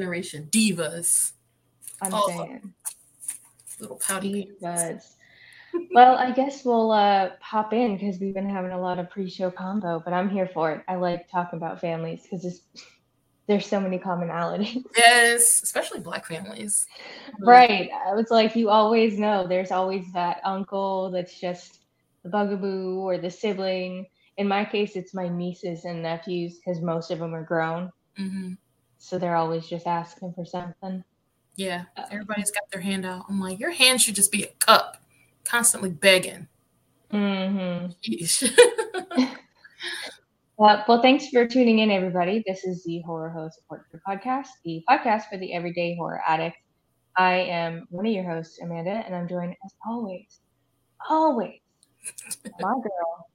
that that whole generation divas. I'm Oh, saying. Little pouty. Divas. well, I guess we'll uh, pop in because we've been having a lot of pre-show combo, but I'm here for it. I like talking about families because there's so many commonalities. Yes, especially black families. Right. It's like you always know there's always that uncle that's just the bugaboo or the sibling. In my case, it's my nieces and nephews because most of them are grown. hmm So they're always just asking for something. Yeah, everybody's got their hand out. I'm like, your hand should just be a cup, constantly begging. Mm-hmm. Uh, well, thanks for tuning in, everybody. This is the Horror Host Support Group Podcast, the podcast for the everyday horror addict. I am one of your hosts, Amanda, and I'm joined as always, always, my girl.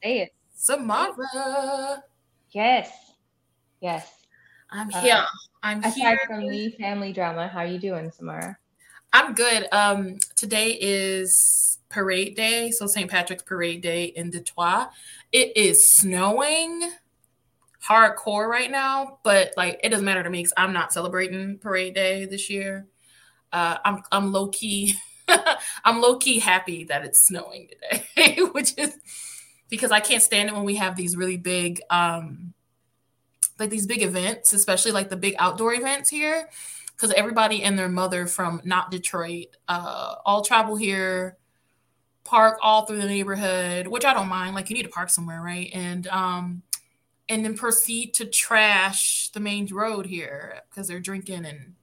Say it. Samara, Yes. Yes. I'm Uh, here. I'm Aside here. from the family drama, how are you doing, Samara? I'm good. Um, today is parade day, so St. Patrick's Parade Day in Detroit. It is snowing hardcore right now, but like it doesn't matter to me because I'm not celebrating Parade Day this year. Uh, I'm I'm low key, I'm low key happy that it's snowing today, which is because I can't stand it when we have these really big, um, like these big events, especially like the big outdoor events here because everybody and their mother from not Detroit uh, all travel here, park all through the neighborhood, which I don't mind. Like you need to park somewhere, right? And um, and then proceed to trash the main road here because they're drinking and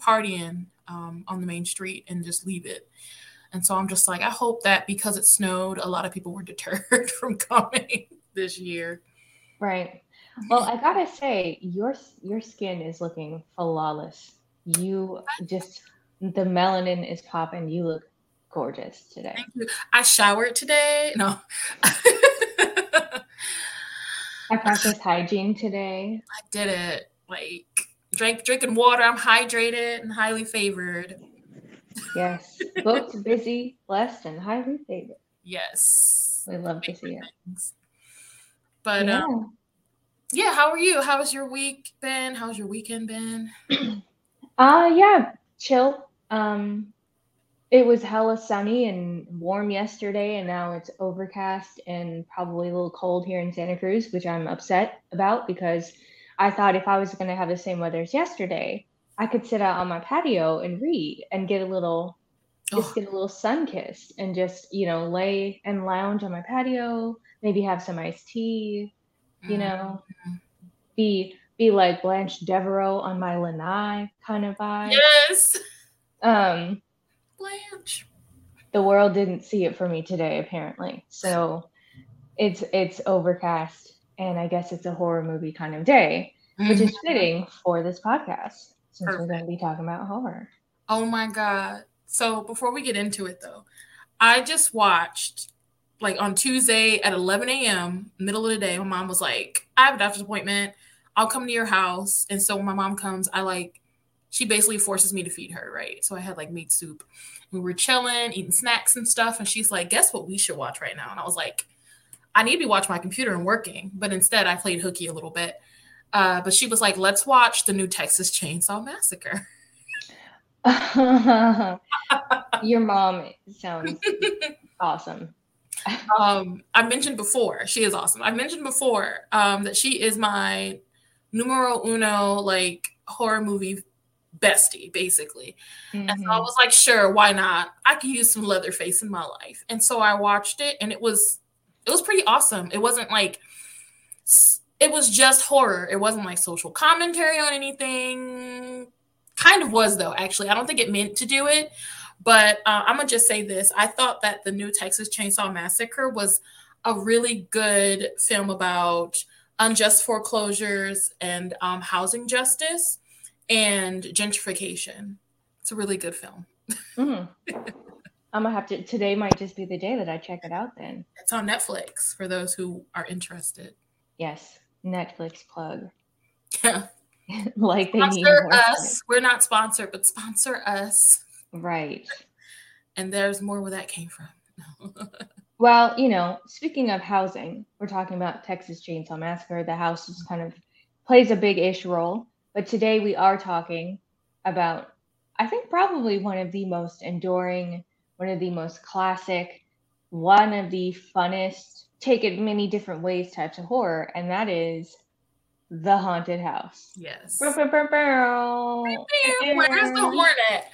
partying um, on the main street and just leave it. And so I'm just like, I hope that because it snowed, a lot of people were deterred from coming this year. Right. Well, I gotta say, your your skin is looking flawless. You just the melanin is popping. You look gorgeous today. Thank you. I showered today. No. I practiced hygiene today. I did it. Like drank drinking water. I'm hydrated and highly favored. Yes, booked, busy, blessed, and highly favored. Yes. We love to see it. But yeah. um, yeah, how are you? How has your week been? How's your weekend been? Uh yeah, chill. Um it was hella sunny and warm yesterday and now it's overcast and probably a little cold here in Santa Cruz, which I'm upset about because I thought if I was going to have the same weather as yesterday, I could sit out on my patio and read and get a little just Oh, get a little sun kissed and just, you know, lay and lounge on my patio, maybe have some iced tea, you know, mhm. be be like Blanche Devereaux on my lanai kind of vibe. Yes. Um, Blanche. the world didn't see it for me today, apparently. So it's it's overcast, and I guess it's a horror movie kind of day, which is Mhm. fitting for this podcast since we're going to be talking about horror. Oh my god. So before we get into it though, I just watched like on Tuesday at 11 a.m., middle of the day, my mom was like, I have a doctor's appointment. I'll come to your house. And so when my mom comes, I like, she basically forces me to feed her, right? So I had like meat soup. We were chilling, eating snacks and stuff. And she's like, Guess what we should watch right now? And I was like, I need to be watching my computer and working. But instead, I played hooky a little bit. Uh, but she was like, Let's watch the new Texas Chainsaw Massacre. Your mom sounds awesome. Um I mentioned before, she is awesome. I mentioned before um that she is my numero uno like horror movie bestie, basically. And so I Mhm. was like, sure, why not? I could use some Leatherface in my life. And so I watched it and it was it was pretty awesome. It wasn't like it was just horror. It wasn't like social commentary on anything. Kind of was though, actually. I don't think it meant to do it. But uh, I'm gonna just say this: I thought that the new Texas Chainsaw Massacre was a really good film about unjust foreclosures and um, housing justice and gentrification. It's a really good film. Mm. I'm gonna have to. Today might just be the day that I check it out. Then, It's on Netflix for those who are interested. yes, Netflix plug. Yeah. like they need Sponsor more us. We're not sponsored, but sponsor us. Right? And there's more where that came from. Well, you know, speaking of housing, we're talking about Texas Chainsaw Massacre. The house is kind of plays a big ish role. But today we are talking about, I think, probably one of the most enduring, one of the most classic, one of the funnest, take it many different ways types of horror, and that is the haunted house. Yes. Where's the hornet?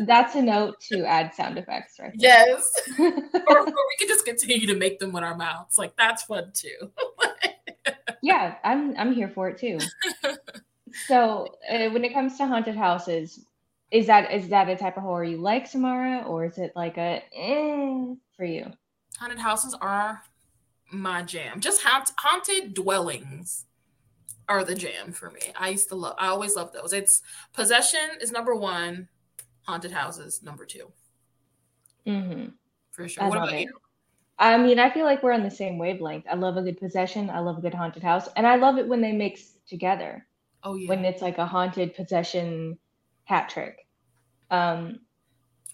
That's a note to add sound effects, right? yes. or, or we could just continue to make them with our mouths. Like that's fun too. yeah, I'm I'm here for it too. so uh, when it comes to haunted houses, is that is that a type of horror you like, Samara, or is it like a eh, for you? haunted houses are my jam. Just haunt, haunted dwellings are the jam for me. I used to love. I always love those. It's possession is number one. Haunted houses number 2 Mm-hmm. For sure. I what about it. you? I mean, I feel like we're on the same wavelength. I love a good possession. I love a good haunted house, and I love it when they mix together. Oh yeah. When it's like a haunted possession hat trick. Um,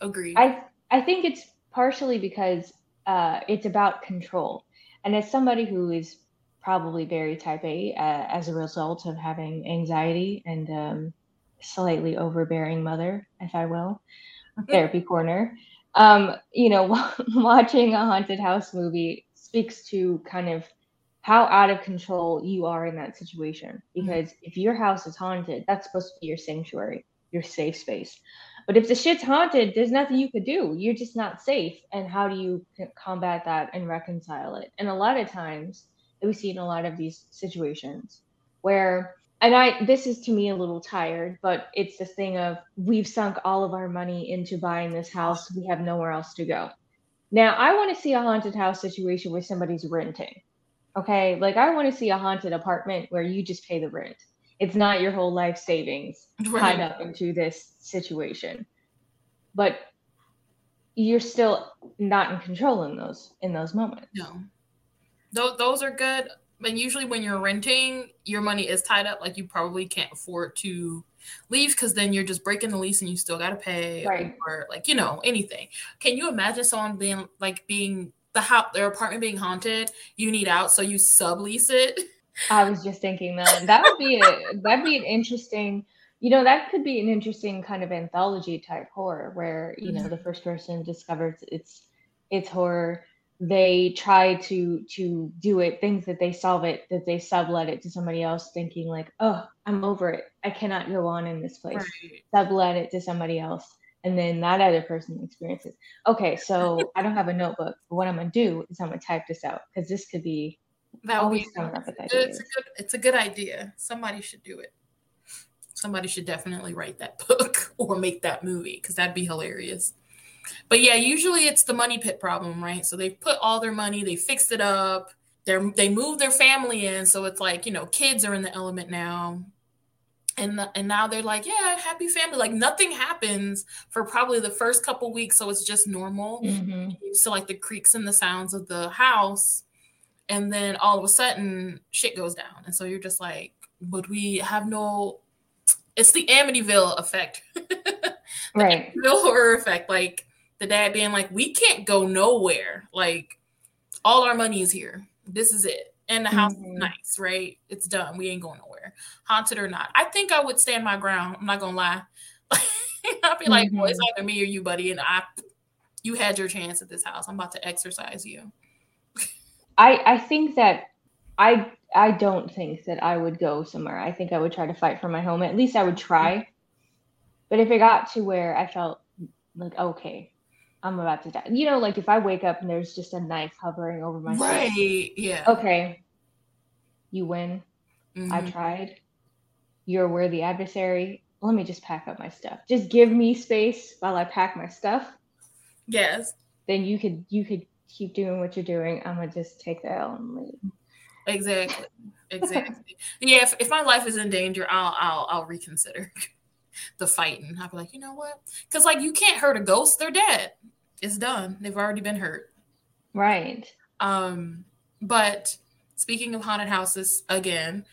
Agreed. I I think it's partially because uh, it's about control, and as somebody who is probably very type A uh, as a result of having anxiety and um, slightly overbearing mother, if I will, therapy corner. Um, you know, watching a haunted house movie speaks to kind of how out of control you are in that situation. Because if your house is haunted, that's supposed to be your sanctuary, your safe space. But if the shit's haunted, there's nothing you could do. You're just not safe. And how do you combat that and reconcile it? And a lot of times, we see in a lot of these situations where and I this is to me a little tired, but it's this thing of we've sunk all of our money into buying this house, we have nowhere else to go. Now, I want to see a haunted house situation where somebody's renting. Okay? Like I want to see a haunted apartment where you just pay the rent. It's not your whole life savings tied up into this situation. But you're still not in control in those in those moments. No. Those, those are good. And usually when you're renting, your money is tied up. Like you probably can't afford to leave because then you're just breaking the lease and you still gotta pay. Right. Or like, you know, anything. Can you imagine someone being like being the house their apartment being haunted, you need out, so you sublease it? I was just thinking that that would be a that'd be an interesting, you know, that could be an interesting kind of anthology type horror where you know mm-hmm. the first person discovers it's it's horror. They try to to do it, things that they solve it, that they sublet it to somebody else, thinking like, oh, I'm over it. I cannot go on in this place. Right. Sublet it to somebody else, and then that other person experiences. Okay, so I don't have a notebook. But what I'm gonna do is I'm gonna type this out because this could be That would be always coming up with it's a good it's a good idea. Somebody should do it. Somebody should definitely write that book or make that movie because that'd be hilarious. But yeah, usually it's the money pit problem, right? So they've put all their money, they fixed it up, they're they moved their family in, so it's like you know kids are in the element now, and the, and now they're like yeah happy family like nothing happens for probably the first couple weeks, so it's just normal. Mhm. So like the creaks and the sounds of the house, and then all of a sudden shit goes down, and so you're just like, but we have no. It's the Amityville effect. Right. real horror effect. Like the dad being like, "We can't go nowhere. Like all our money is here. This is it, and the house Mhm. is nice, right? It's done. We ain't going nowhere, haunted or not. I think I would stand my ground. I'm not gonna lie. I'd be like, "Boy, it's Mhm. either me or you, buddy." And I, you had your chance at this house. I'm about to exercise you. I I think that I I don't think that I would go somewhere. I think I would try to fight for my home. At least I would try. But if it got to where I felt like okay, I'm about to die. You know, like if I wake up and there's just a knife hovering over my Right? head. Yeah. Okay. You win. I Mhm. tried. You're a worthy adversary. Let me just pack up my stuff. Just give me space while I pack my stuff. Yes. Then you could you could keep doing what you're doing. I'm gonna just take the L and leave. Exactly. Exactly. yeah. If, if my life is in danger, I'll I'll I'll reconsider the fighting. I'll be like, you know what? Because like you can't hurt a ghost. They're dead. It's done. They've already been hurt. Right. Um. But speaking of haunted houses, again,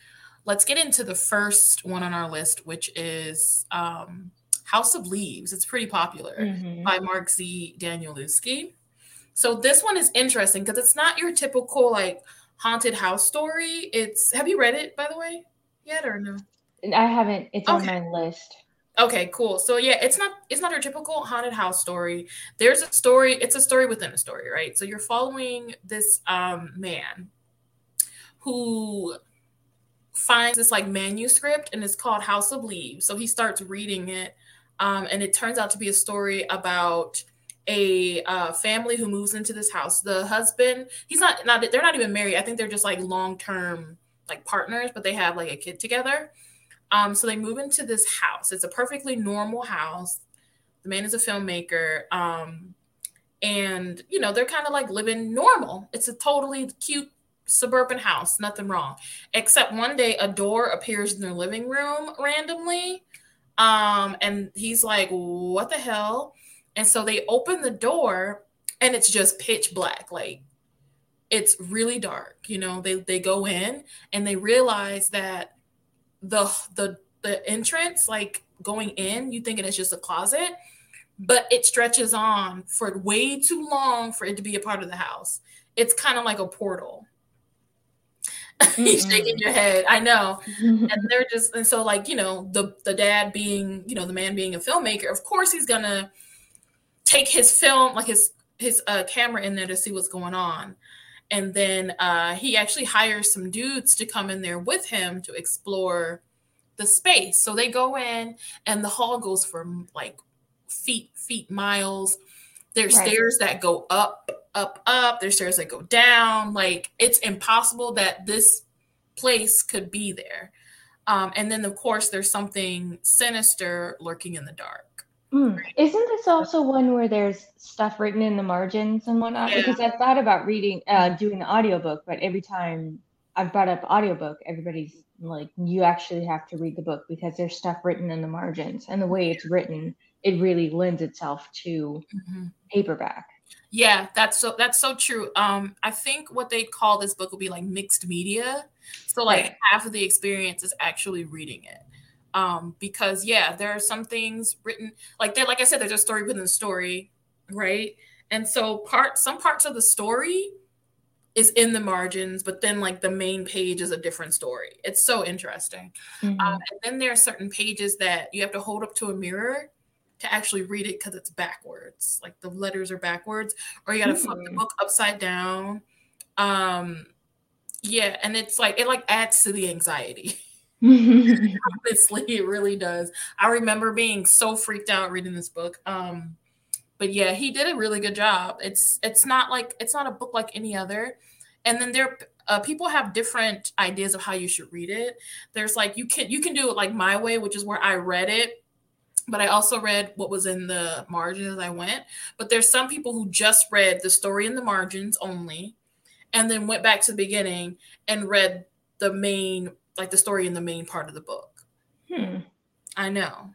let's get into the first one on our list, which is um, House of Leaves. It's pretty popular Mhm. by Mark Z. Danielewski. So this one is interesting because it's not your typical like haunted house story. It's have you read it by the way yet or no? I haven't. It's okay. on my list. Okay, cool. So yeah, it's not it's not a typical haunted house story. There's a story, it's a story within a story, right? So you're following this um man who finds this like manuscript and it's called House of Leaves. So he starts reading it um and it turns out to be a story about a uh, family who moves into this house. The husband, he's not not they're not even married. I think they're just like long-term like partners, but they have like a kid together um, so they move into this house. It's a perfectly normal house. The man is a filmmaker. Um, and, you know, they're kind of like living normal. It's a totally cute suburban house, nothing wrong. Except one day a door appears in their living room randomly. Um, and he's like, what the hell? And so they open the door and it's just pitch black. Like it's really dark. You know, they, they go in and they realize that the the the entrance, like going in, you thinking it's just a closet, but it stretches on for way too long for it to be a part of the house. It's kind of like a portal. He's shaking your head. I know. and they're just and so like, you know, the the dad being, you know, the man being a filmmaker, of course he's gonna take his film, like his his uh, camera in there to see what's going on and then uh, he actually hires some dudes to come in there with him to explore the space. So they go in, and the hall goes for like feet, feet, miles. There's right. stairs that go up, up, up. There's stairs that go down. Like it's impossible that this place could be there. Um, and then, of course, there's something sinister lurking in the dark. Mm. Isn't this also one where there's stuff written in the margins and whatnot? Yeah. Because I thought about reading, uh, doing the audiobook, but every time I've brought up audiobook, everybody's like, you actually have to read the book because there's stuff written in the margins. And the way it's written, it really lends itself to mm-hmm. paperback. Yeah, that's so that's so true. Um, I think what they call this book will be like mixed media. So like right. half of the experience is actually reading it um because yeah there are some things written like there like i said there's a story within a story right and so part some parts of the story is in the margins but then like the main page is a different story it's so interesting mm-hmm. um, and then there are certain pages that you have to hold up to a mirror to actually read it because it's backwards like the letters are backwards or you got to mm-hmm. flip the mm. book upside down um yeah and it's like it like adds to the anxiety Honestly, it really does. I remember being so freaked out reading this book. Um, but yeah, he did a really good job. It's it's not like it's not a book like any other. And then there uh, people have different ideas of how you should read it. There's like you can you can do it like my way, which is where I read it but I also read what was in the margins as I went. But there's some people who just read the story in the margins only and then went back to the beginning and read the main like the story in the main part of the book. Hmm. I know.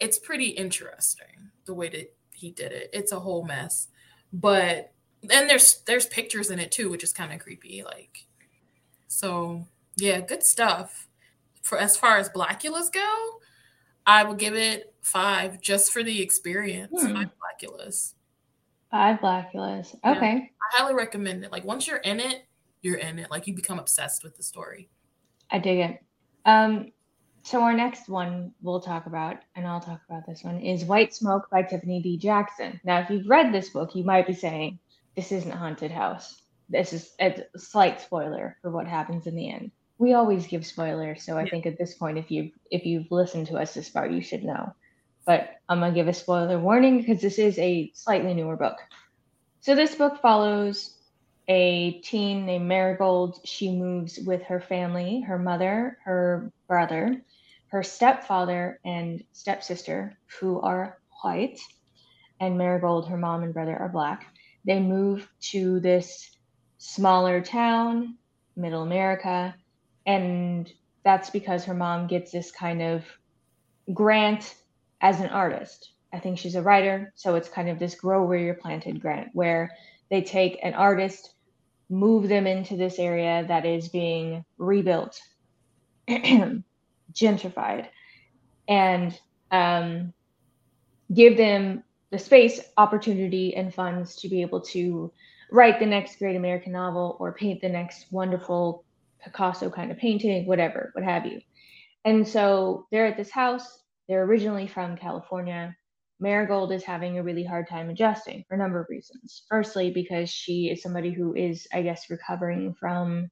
It's pretty interesting the way that he did it. It's a whole mess. But and there's there's pictures in it too, which is kind of creepy. Like so yeah, good stuff. For as far as Blackulas go, I would give it five just for the experience. Hmm. Five Blackulas. Five Blackulas. Okay. Yeah, I highly recommend it. Like once you're in it, you're in it. Like you become obsessed with the story. I dig it. Um, so our next one we'll talk about, and I'll talk about this one, is White Smoke by Tiffany D. Jackson. Now, if you've read this book, you might be saying, this isn't Haunted House. This is a slight spoiler for what happens in the end. We always give spoilers, so I yeah. think at this point, if you if you've listened to us this far, you should know. But I'm gonna give a spoiler warning because this is a slightly newer book. So this book follows a teen named Marigold. She moves with her family, her mother, her brother, her stepfather, and stepsister, who are white, and Marigold, her mom and brother, are black. They move to this smaller town, middle America, and that's because her mom gets this kind of grant as an artist. I think she's a writer, so it's kind of this grow where you're planted grant where they take an artist move them into this area that is being rebuilt, gentrified, and um, give them the space, opportunity, and funds to be able to write the next great American novel or paint the next wonderful Picasso kind of painting, whatever, what have you. And so they're at this house. They're originally from California. Marigold is having a really hard time adjusting for a number of reasons. Firstly, because she is somebody who is, I guess, recovering from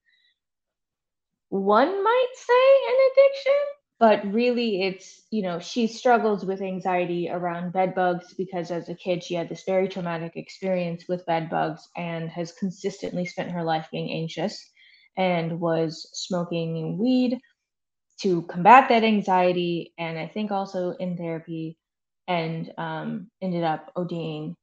one might say an addiction, but really it's, you know, she struggles with anxiety around bed bugs because as a kid she had this very traumatic experience with bed bugs and has consistently spent her life being anxious and was smoking weed to combat that anxiety and I think also in therapy and um, ended up ODing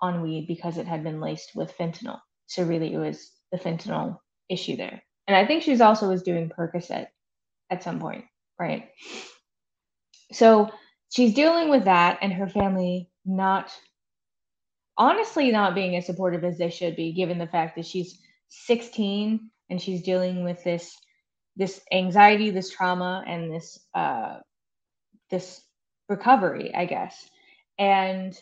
on weed because it had been laced with fentanyl. So really it was the fentanyl issue there. And I think she's also was doing Percocet at some point, right? So she's dealing with that and her family not honestly not being as supportive as they should be given the fact that she's 16 and she's dealing with this this anxiety, this trauma, and this uh, this recovery, I guess. And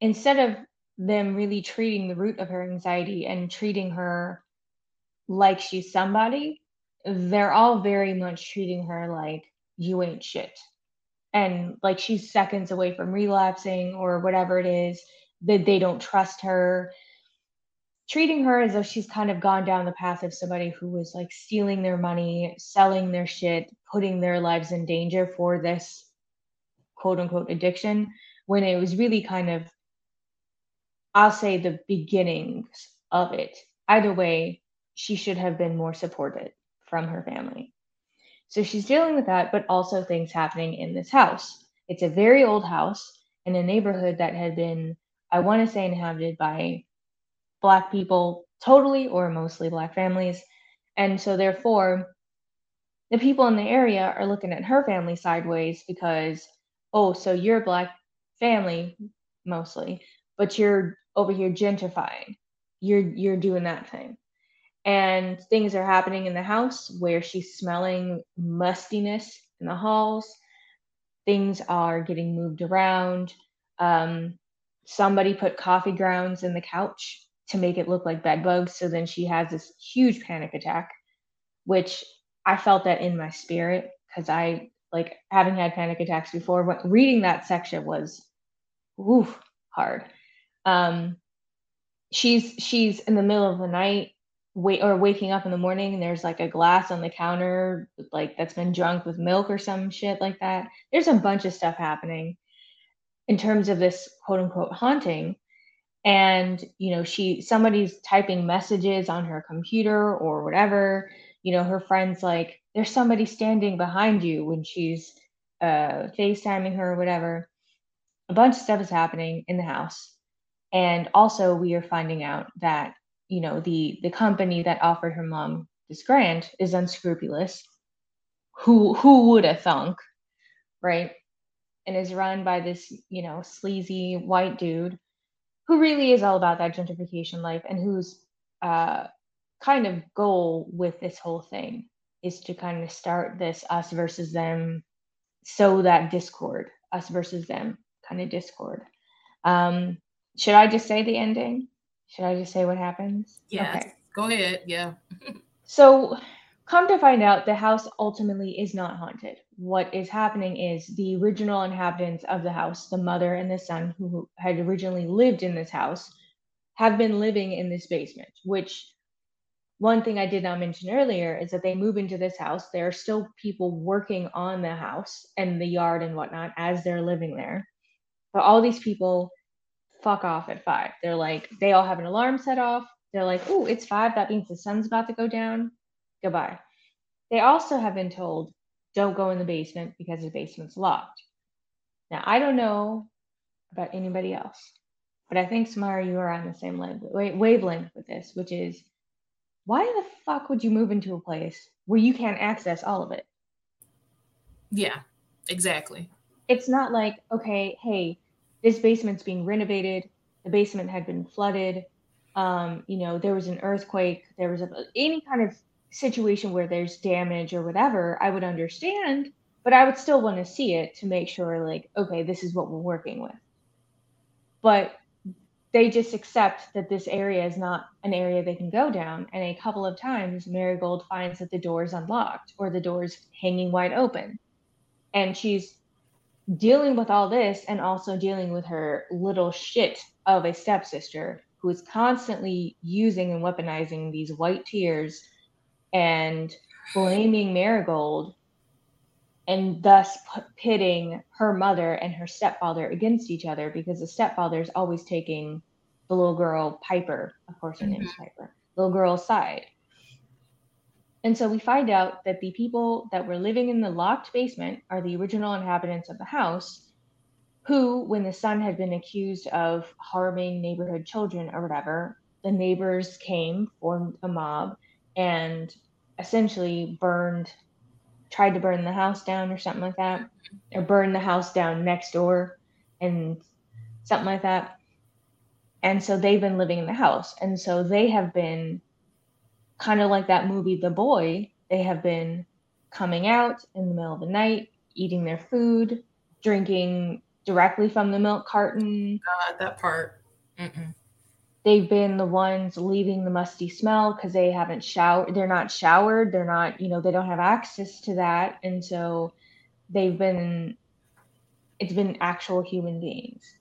instead of them really treating the root of her anxiety and treating her like she's somebody, they're all very much treating her like you ain't shit. And like she's seconds away from relapsing or whatever it is, that they don't trust her treating her as though she's kind of gone down the path of somebody who was like stealing their money, selling their shit, putting their lives in danger for this quote unquote addiction, when it was really kind of, I'll say, the beginnings of it. Either way, she should have been more supported from her family. So she's dealing with that, but also things happening in this house. It's a very old house in a neighborhood that had been, I want to say, inhabited by Black people totally or mostly Black families. And so, therefore, the people in the area are looking at her family sideways because, oh, so you're a Black family mostly, but you're over here gentrifying. You're you're doing that thing. And things are happening in the house where she's smelling mustiness in the halls. Things are getting moved around. Um, somebody put coffee grounds in the couch to make it look like bed bugs. So then she has this huge panic attack, which I felt that in my spirit because I like having had panic attacks before. But reading that section was oof hard. Um, she's she's in the middle of the night wait or waking up in the morning and there's like a glass on the counter like that's been drunk with milk or some shit like that there's a bunch of stuff happening in terms of this quote unquote haunting and you know she somebody's typing messages on her computer or whatever you know her friends like there's somebody standing behind you when she's uh facetiming her or whatever. A bunch of stuff is happening in the house. And also we are finding out that you know the the company that offered her mom this grant is unscrupulous. Who who would have thunk right? And is run by this you know sleazy white dude who really is all about that gentrification life and whose uh, kind of goal with this whole thing is to kind of start this us versus them so that discord us versus them kind of discord. Um should i just say the ending? Should i just say what happens? Yeah okay. go ahead. Yeah. So Come to find out, the house ultimately is not haunted. What is happening is the original inhabitants of the house, the mother and the son who had originally lived in this house, have been living in this basement, which one thing I did not mention earlier is that they move into this house. There are still people working on the house and the yard and whatnot as they're living there. But all these people fuck off at five. They're like, they all have an alarm set off. They're like, oh, it's five. That means the sun's about to go down Goodbye. They also have been told, don't go in the basement because the basement's locked. Now, I don't know about anybody else, but I think Samara, you are on the same wavelength with this, which is why the fuck would you move into a place where you can't access all of it? Yeah, exactly. It's not like, okay, hey, this basement's being renovated. The basement had been flooded. Um, you know, there was an earthquake. There was a, any kind of situation where there's damage or whatever, I would understand, but I would still want to see it to make sure, like, okay, this is what we're working with. But they just accept that this area is not an area they can go down. And a couple of times, Marigold finds that the door is unlocked or the door is hanging wide open. And she's dealing with all this and also dealing with her little shit of a stepsister who is constantly using and weaponizing these white tears and blaming Marigold and thus pitting her mother and her stepfather against each other because the stepfather is always taking the little girl Piper, of course her name is mm-hmm. Piper, little girl's side. And so we find out that the people that were living in the locked basement are the original inhabitants of the house, who, when the son had been accused of harming neighborhood children or whatever, the neighbors came, formed a mob, and essentially burned tried to burn the house down or something like that, or burn the house down next door and something like that. And so they've been living in the house. And so they have been kind of like that movie, The Boy. They have been coming out in the middle of the night, eating their food, drinking directly from the milk carton. God, that part. Mm-mm they've been the ones leaving the musty smell because they haven't showered they're not showered they're not you know they don't have access to that and so they've been it's been actual human beings.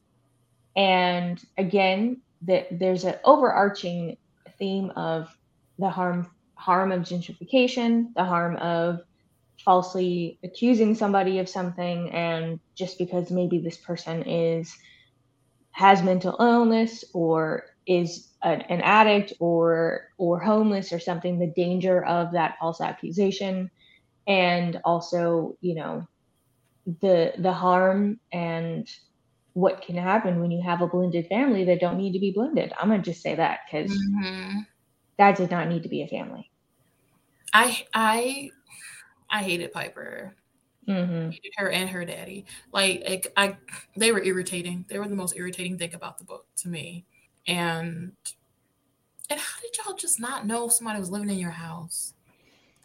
And again that there's an overarching theme of the harm harm of gentrification the harm of falsely accusing somebody of something and just because maybe this person is has mental illness or is an, an addict or or homeless or something the danger of that false accusation and also you know the the harm and what can happen when you have a blended family that don't need to be blended. I'm gonna just say that because mm-hmm. that did not need to be a family. I i i hated piper. Mm-hmm. hated her and her daddy. Like, like i they were irritating. They were the most irritating thing about the book to me and and how did y'all just not know somebody was living in your house?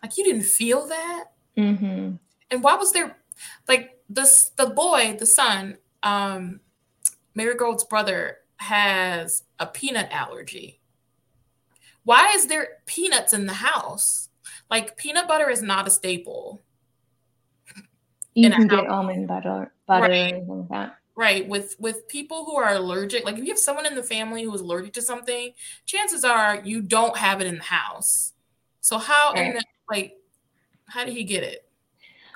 Like you didn't feel that? Mm-hmm. And why was there like this the boy, the son, um, Marigold's brother has a peanut allergy. Why is there peanuts in the house? Like peanut butter is not a staple. You can get almond butter, butter right. or anything like that right with with people who are allergic like if you have someone in the family who is allergic to something chances are you don't have it in the house. So how right. the, like how did he get it?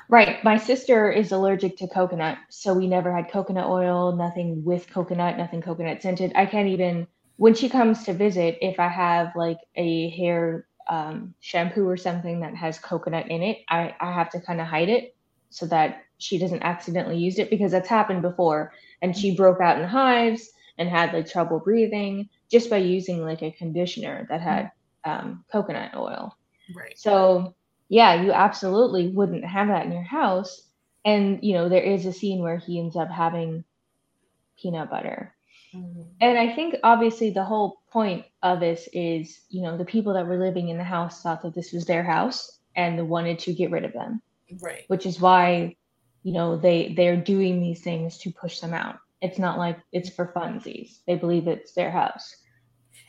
Right my sister is allergic to coconut so we never had coconut oil nothing with coconut nothing coconut scented. I can't even when she comes to visit if i have like a hair um, shampoo or something that has coconut in it i, I have to kind of hide it so that she doesn't accidentally use it because that's happened before. And she broke out in hives and had like trouble breathing just by using like a conditioner that had um, coconut oil. Right. So yeah you absolutely wouldn't have that in your house. And you know there is a scene where he ends up having peanut butter. Mm-hmm. and i think obviously the whole point of this is you know the people that were living in the house thought that this was their house and wanted to get rid of them. Right. Which is why you know they they're doing these things to push them out. It's not like it's for funsies. They believe it's their house.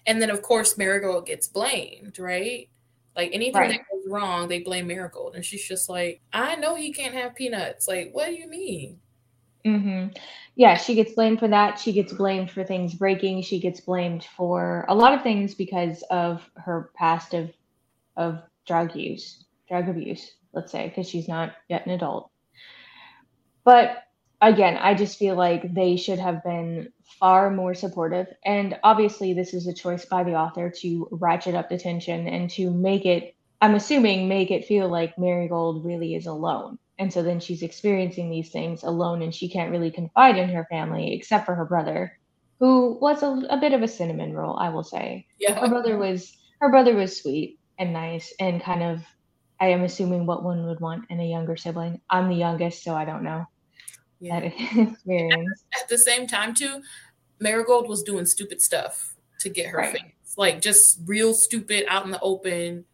And then of course marigold gets blamed right? Like anything right. that goes wrong they blame marigold. And she's just like i know he can't have peanuts. Like what do you mean? Mm-hmm. yeah she gets blamed for that. She gets blamed for things breaking. She gets blamed for a lot of things because of her past of of drug use drug abuse let's say because she's not yet an adult but again, I just feel like they should have been far more supportive. And obviously, this is a choice by the author to ratchet up the tension and to make it, I'm assuming, make it feel like Marigold really is alone. And so then she's experiencing these things alone and she can't really confide in her family except for her brother, who was a, a bit of a cinnamon roll, I will say. Yeah. Her brother was her brother was sweet and nice and kind of I am assuming what one would want in a younger sibling. I'm the youngest, so I don't know yeah. that experience. At the same time, too, Marigold was doing stupid stuff to get her right. fans, like just real stupid, out in the open,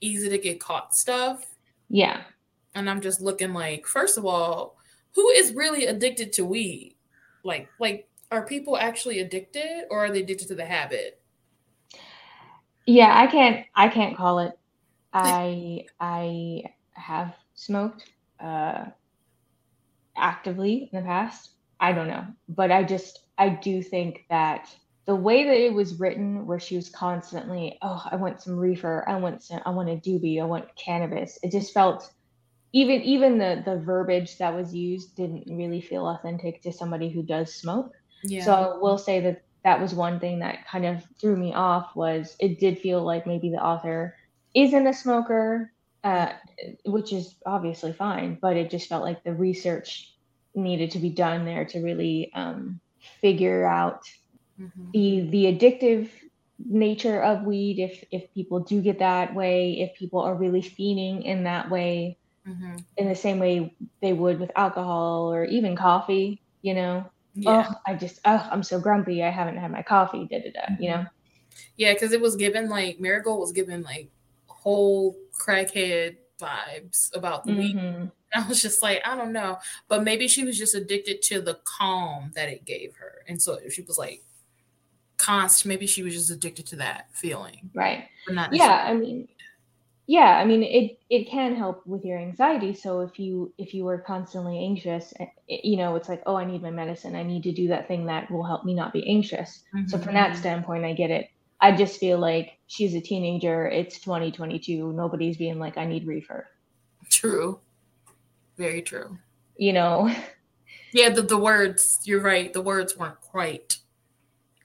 easy to get caught stuff. Yeah. And I'm just looking like, first of all, who is really addicted to weed? Like, like are people actually addicted or are they addicted to the habit? Yeah, I can't I can't call it. I I have smoked uh actively in the past. I don't know, but I just I do think that the way that it was written where she was constantly, oh, I want some reefer, I want some I want a doobie, I want cannabis. It just felt even even the the verbiage that was used didn't really feel authentic to somebody who does smoke. Yeah. So I will say that that was one thing that kind of threw me off was it did feel like maybe the author isn't a smoker, uh, which is obviously fine, but it just felt like the research needed to be done there to really um, figure out mm-hmm. the the addictive nature of weed if if people do get that way if people are really fiending in that way mm-hmm. in the same way they would with alcohol or even coffee you know yeah. oh i just oh i'm so grumpy i haven't had my coffee da da da you know yeah because it was given like marigold was given like whole crackhead vibes about the mm-hmm. weed I was just like, I don't know. But maybe she was just addicted to the calm that it gave her. And so she was like constant, maybe she was just addicted to that feeling. Right. yeah. I mean, yeah, I mean it it can help with your anxiety. So if you if you were constantly anxious, it, eh, you know, it's like, oh, I need my medicine. I need to do that thing that will help me not be anxious. Mm-hmm. So from that mm-hmm. standpoint, I get it. I just feel like she's a teenager. It's 2022. Nobody's being like, I need reefer. True. Very true. You know. Yeah, the, the words, you're right. The words weren't quite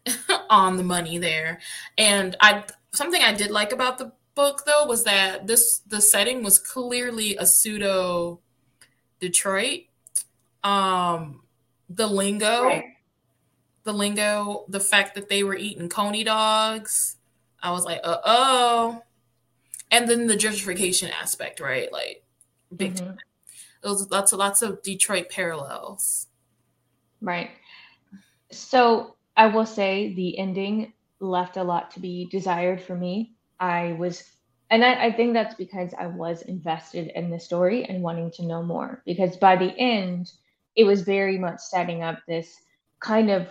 on the money there. And I something I did like about the book though was that this the setting was clearly a pseudo Detroit. Um the lingo right. The lingo, the fact that they were eating coney dogs. I was like, uh oh. And then the gentrification aspect, right? Like big mm-hmm. time those lots of lots of Detroit parallels. Right. So I will say the ending left a lot to be desired for me. I was and I, I, think that's because I was invested in the story and wanting to know more. Because by the end, it was very much setting up this kind of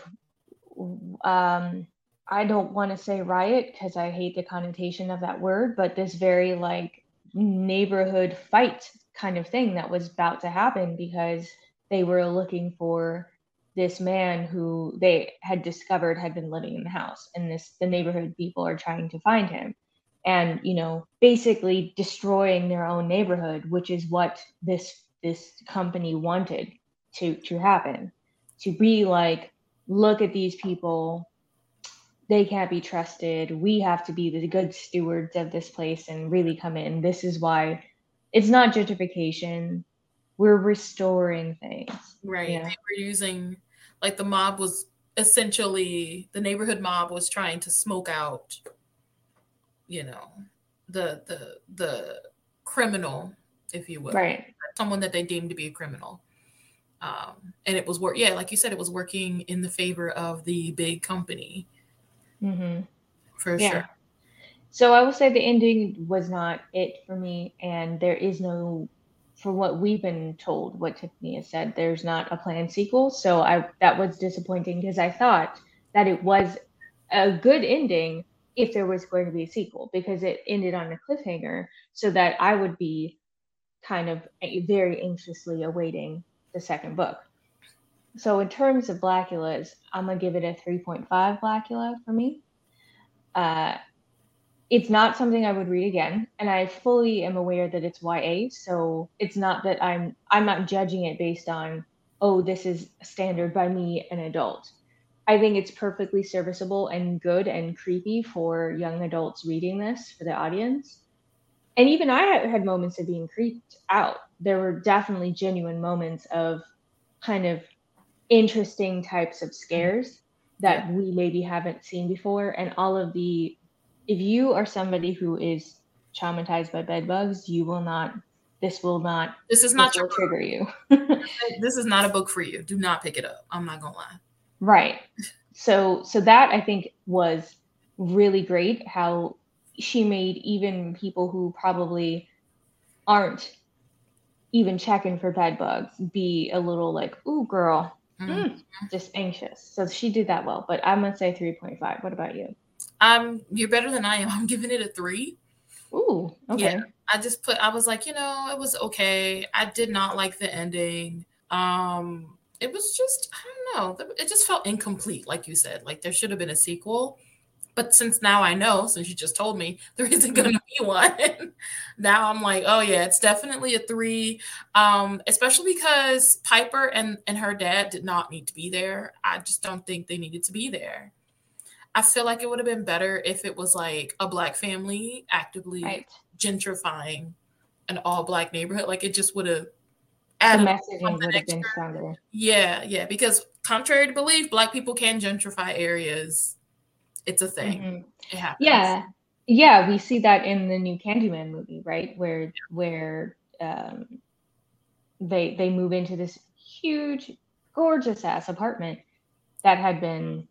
um, I don't want to say riot because I hate the connotation of that word, but this very like neighborhood fight kind of thing that was about to happen because they were looking for this man who they had discovered had been living in the house and this the neighborhood people are trying to find him and you know basically destroying their own neighborhood which is what this this company wanted to to happen to be like look at these people they can't be trusted we have to be the good stewards of this place and really come in this is why it's not gentrification. We're restoring things. Right. You know? They were using like the mob was essentially the neighborhood mob was trying to smoke out, you know, the the the criminal, if you will. Right. Someone that they deemed to be a criminal. Um, and it was work yeah, like you said, it was working in the favor of the big company. Mm-hmm. For yeah. sure. So I will say the ending was not it for me, and there is no, for what we've been told, what Tiffany has said, there's not a planned sequel. So I that was disappointing because I thought that it was a good ending if there was going to be a sequel because it ended on a cliffhanger, so that I would be kind of very anxiously awaiting the second book. So in terms of Blackulas, I'm gonna give it a 3.5 Blackula for me. Uh, it's not something I would read again, and I fully am aware that it's YA. So it's not that I'm I'm not judging it based on oh this is standard by me an adult. I think it's perfectly serviceable and good and creepy for young adults reading this for the audience. And even I had moments of being creeped out. There were definitely genuine moments of kind of interesting types of scares that we maybe haven't seen before and all of the if you are somebody who is traumatized by bed bugs, you will not. This will not. This is not your trigger you. this is not a book for you. Do not pick it up. I'm not gonna lie. Right. So so that I think was really great. How she made even people who probably aren't even checking for bed bugs be a little like, ooh, girl, Mm, just anxious. So she did that well, but I'm gonna say 3.5. What about you? Um, you're better than I am. I'm giving it a three. Ooh, okay. Yeah, I just put. I was like, you know, it was okay. I did not like the ending. Um, it was just, I don't know. It just felt incomplete, like you said. Like there should have been a sequel. But since now I know, since you just told me there isn't going to be one, now I'm like, oh yeah, it's definitely a three. Um, especially because Piper and and her dad did not need to be there. I just don't think they needed to be there. I feel like it would have been better if it was like a black family actively right. gentrifying an all black neighborhood. Like it just would have added the messaging would have been stronger. Yeah, yeah. Because contrary to belief, black people can gentrify areas it's a thing. Mm-hmm. It happens. Yeah. Yeah, we see that in the new Candyman movie, right? Where where um, they they move into this huge, gorgeous ass apartment that had been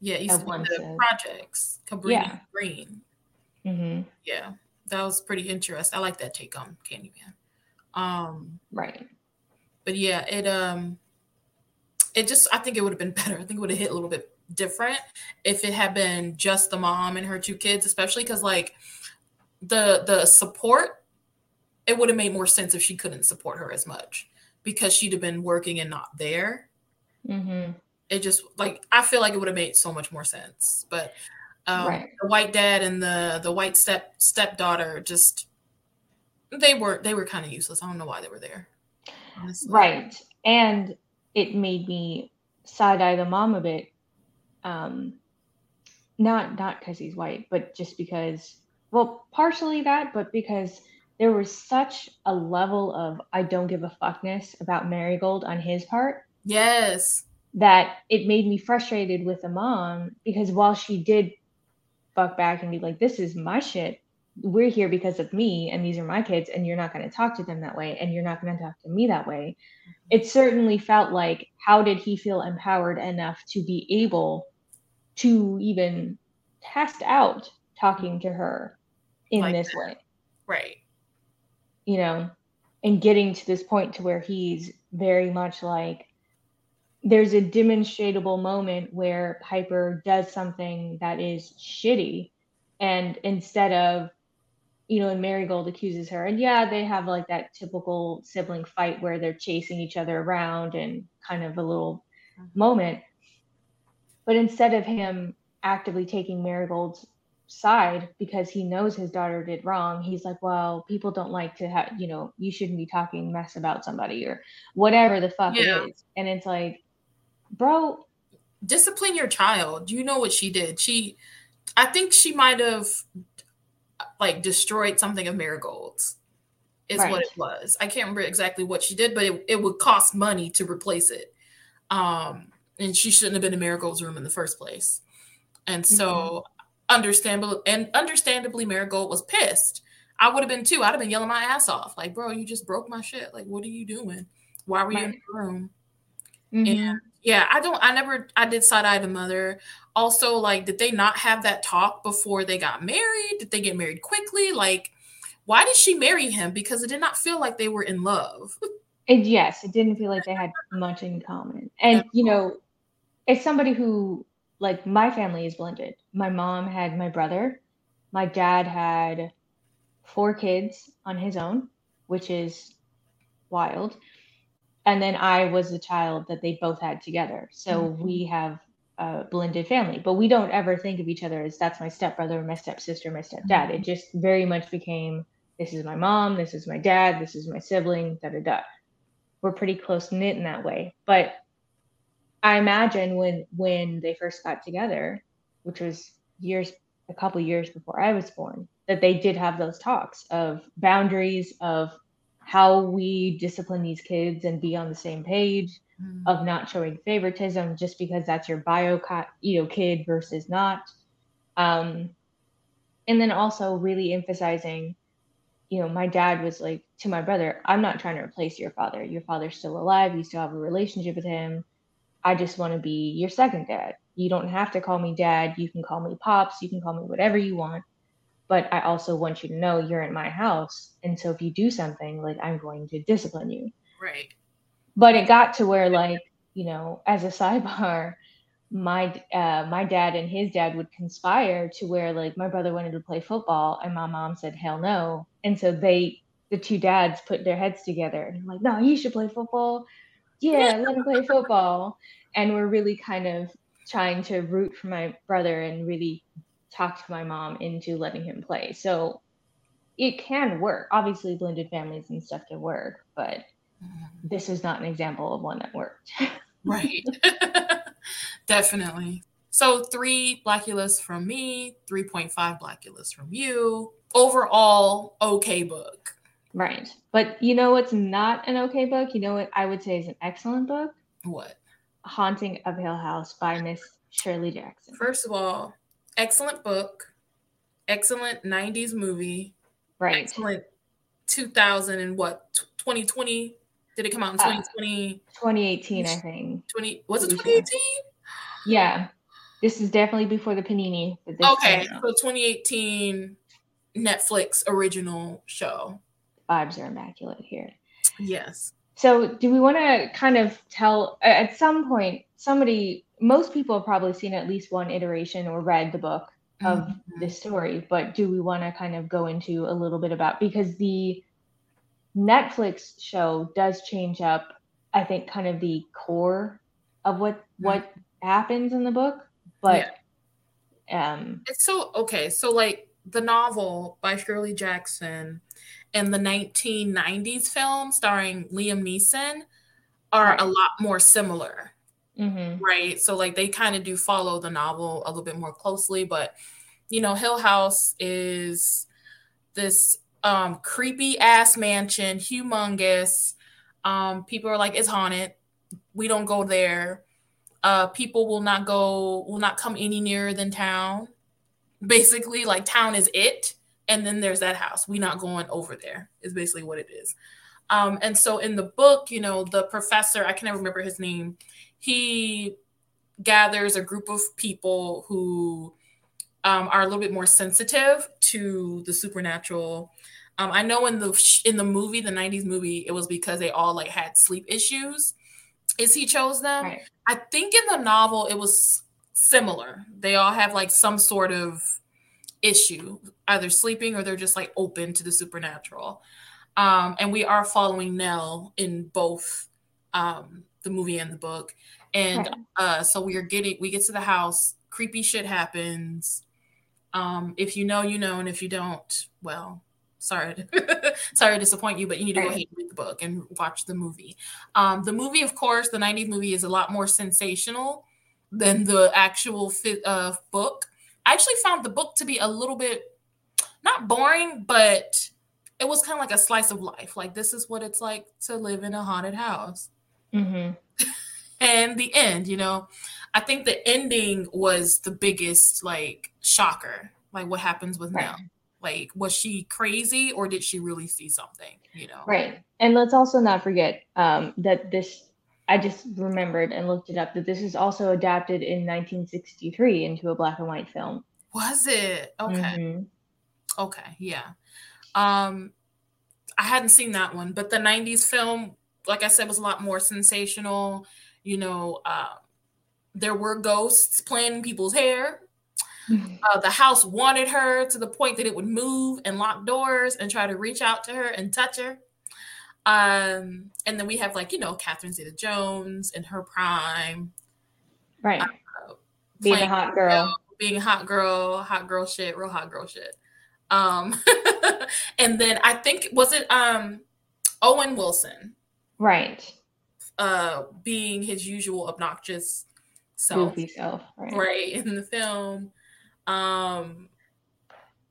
yeah, you see the projects, Cabrini yeah. Green. Mm-hmm. Yeah, that was pretty interesting. I like that take on Candyman. Um, right. But yeah, it um, it just I think it would have been better. I think it would have hit a little bit different if it had been just the mom and her two kids, especially because like the the support, it would have made more sense if she couldn't support her as much because she'd have been working and not there. Mm-hmm. It just like I feel like it would have made so much more sense, but um, right. the white dad and the the white step stepdaughter just they were they were kind of useless. I don't know why they were there. Honestly. Right, and it made me side eye the mom a bit um, not not because he's white, but just because, well, partially that, but because there was such a level of I don't give a fuckness about Marigold on his part. Yes. That it made me frustrated with the mom because while she did fuck back and be like, this is my shit, we're here because of me and these are my kids and you're not going to talk to them that way and you're not going to talk to me that way. It certainly felt like, how did he feel empowered enough to be able to even test out talking to her in like this that. way. Right. You know, and getting to this point to where he's very much like there's a demonstrable moment where Piper does something that is shitty and instead of you know, and Marigold accuses her. And yeah, they have like that typical sibling fight where they're chasing each other around and kind of a little mm-hmm. moment. But instead of him actively taking Marigold's side because he knows his daughter did wrong, he's like, well, people don't like to have, you know, you shouldn't be talking mess about somebody or whatever the fuck yeah. it is. And it's like, bro, discipline your child. You know what she did. She, I think she might have like destroyed something of Marigold's is right. what it was. I can't remember exactly what she did, but it, it would cost money to replace it. Um, and she shouldn't have been in Marigold's room in the first place. And so mm-hmm. understandably and understandably Marigold was pissed. I would have been too. I'd have been yelling my ass off. Like, bro, you just broke my shit. Like, what are you doing? Why were you in the room? Mm-hmm. And yeah, I don't I never I did side eye the mother. Also, like, did they not have that talk before they got married? Did they get married quickly? Like, why did she marry him? Because it did not feel like they were in love. And yes, it didn't feel like they had much in common. And you know, as somebody who like my family is blended. My mom had my brother. My dad had four kids on his own, which is wild. And then I was the child that they both had together. So mm-hmm. we have a blended family, but we don't ever think of each other as that's my stepbrother, my stepsister, my stepdad. Mm-hmm. It just very much became this is my mom, this is my dad, this is my sibling, da da da. We're pretty close knit in that way. But I imagine when when they first got together, which was years a couple years before I was born, that they did have those talks of boundaries of how we discipline these kids and be on the same page mm. of not showing favoritism just because that's your bio you know kid versus not um and then also really emphasizing you know my dad was like to my brother i'm not trying to replace your father your father's still alive you still have a relationship with him I just want to be your second dad. You don't have to call me dad. You can call me pops. You can call me whatever you want. But I also want you to know you're in my house. And so if you do something, like I'm going to discipline you. Right. But it got to where like you know, as a sidebar, my uh, my dad and his dad would conspire to where like my brother wanted to play football and my mom said hell no, and so they the two dads put their heads together and like no, you should play football. Yeah, let him play football. And we're really kind of trying to root for my brother and really talk to my mom into letting him play. So it can work. Obviously, blended families and stuff can work, but this is not an example of one that worked. right. Definitely. So three Blackulas from me, 3.5 Blackulas from you. Overall, okay book. Right. But you know what's not an okay book? You know what I would say is an excellent book? What? Haunting of Hill House by Miss Shirley Jackson. First of all, excellent book, excellent 90s movie, right? Excellent 2000 and what 2020 did it come out in 2020? Uh, 2018, I think. 20 was it 2018? Yeah, this is definitely before the Panini. Okay, so 2018 Netflix original show. Vibes are immaculate here. Yes. So, do we want to kind of tell at some point somebody most people have probably seen at least one iteration or read the book of mm-hmm. this story, but do we want to kind of go into a little bit about because the Netflix show does change up, I think, kind of the core of what mm-hmm. what happens in the book, but yeah. um it's so okay. So like the novel by Shirley Jackson and the 1990s film starring Liam Neeson are right. a lot more similar Mm-hmm. Right. So like they kind of do follow the novel a little bit more closely, but you know, Hill House is this um creepy ass mansion, humongous. Um, people are like, it's haunted. We don't go there. Uh, people will not go, will not come any nearer than town. Basically, like town is it, and then there's that house. We not going over there. Is basically what it is. Um, and so in the book, you know, the professor, I can never remember his name he gathers a group of people who um, are a little bit more sensitive to the supernatural. Um, I know in the in the movie, the '90s movie, it was because they all like had sleep issues. Is he chose them? Right. I think in the novel it was similar. They all have like some sort of issue, either sleeping or they're just like open to the supernatural. Um, and we are following Nell in both um, the movie and the book. And uh, so we are getting, we get to the house, creepy shit happens. Um, if you know, you know, and if you don't, well, sorry, to, sorry to disappoint you, but you need to go ahead and read the book and watch the movie. Um, the movie, of course, the '90s movie is a lot more sensational than the actual fit, uh, book. I actually found the book to be a little bit not boring, but it was kind of like a slice of life. Like this is what it's like to live in a haunted house. Mm-hmm. and the end, you know, I think the ending was the biggest like shocker. Like what happens with right. Nell? Like was she crazy or did she really see something? You know, right. And let's also not forget um, that this. I just remembered and looked it up that this is also adapted in 1963 into a black and white film. Was it? Okay. Mm-hmm. Okay. Yeah. Um, I hadn't seen that one, but the 90s film like I said, was a lot more sensational. You know, uh, there were ghosts playing people's hair. Uh, the house wanted her to the point that it would move and lock doors and try to reach out to her and touch her. Um, and then we have like you know Catherine Zeta-Jones in her prime, right? Uh, being a hot girl, being a hot girl, hot girl shit, real hot girl shit. Um, and then I think was it um Owen Wilson Right. Uh, being his usual obnoxious self. Goofy self. Right. right. In the film. Um,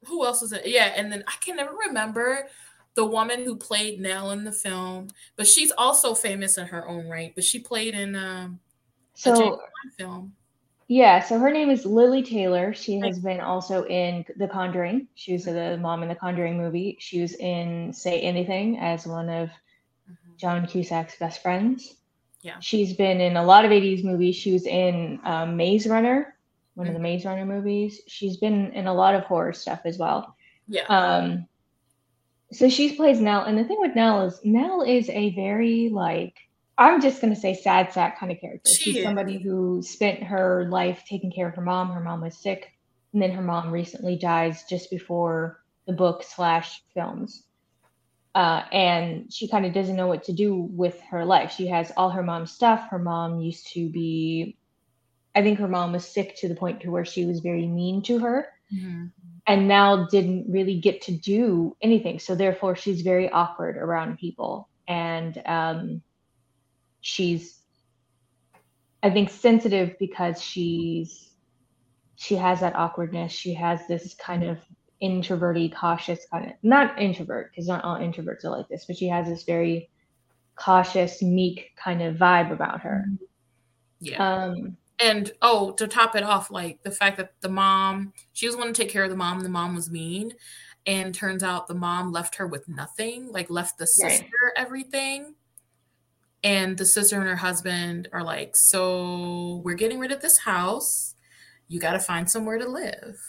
who else was it? Yeah, and then I can never remember the woman who played Nell in the film, but she's also famous in her own right. But she played in um, so film. Yeah, so her name is Lili Taylor. She has been also in The Conjuring. She was the mom in the Conjuring movie. She was in Say Anything as one of John Cusack's best friends. Yeah. She's been in a lot of 80s movies. She was in um, Maze Runner, one mm-hmm. of the Maze Runner movies. She's been in a lot of horror stuff as well. Yeah. Um, so she plays Nell. And the thing with Nell is Nell is a very like I'm just gonna say sad sack kind of character. She She's is. somebody who spent her life taking care of her mom. Her mom was sick, and then her mom recently dies just before the book slash films. Uh, and she kind of doesn't know what to do with her life. She has all her mom's stuff. Her mom used to be, I think her mom was sick to the point to where she was very mean to her Mhm. And now didn't really get to do anything. So therefore, she's very awkward around people, and um, she's, I think, sensitive because she's she has that awkwardness. She has this kind of introverty, cautious kind of not introvert because not all introverts are like this, but she has this very cautious, meek kind of vibe about her. Yeah. Um, and oh, to top it off, like the fact that the mom, she was wanting to take care of the mom, the mom was mean. And turns out the mom left her with nothing, like left the Right. sister everything. And the sister and her husband are like, So we're getting rid of this house. You got to find somewhere to live.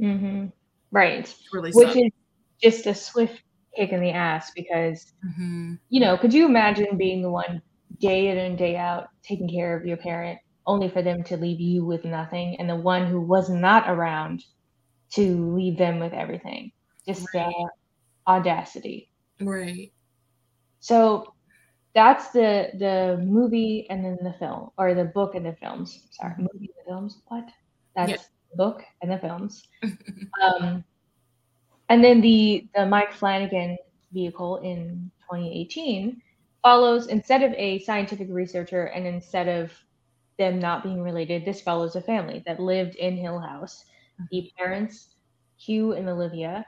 mhm. Right. really Which sucks. is just a swift kick in the ass because Mhm. you know, could you imagine being the one day in and day out taking care of your parent only for them to leave you with nothing and the one who was not around to leave them with everything? Just Right. audacity. Right. So that's the the movie and then the film or the book and the films. Sorry, movie and the films. What? That's Yeah. the book and the films. Um, and then the the Mike Flanagan vehicle in 2018 follows instead of a scientific researcher and instead of them not being related, this follows a family that lived in Hill House. The parents, Hugh and Olivia,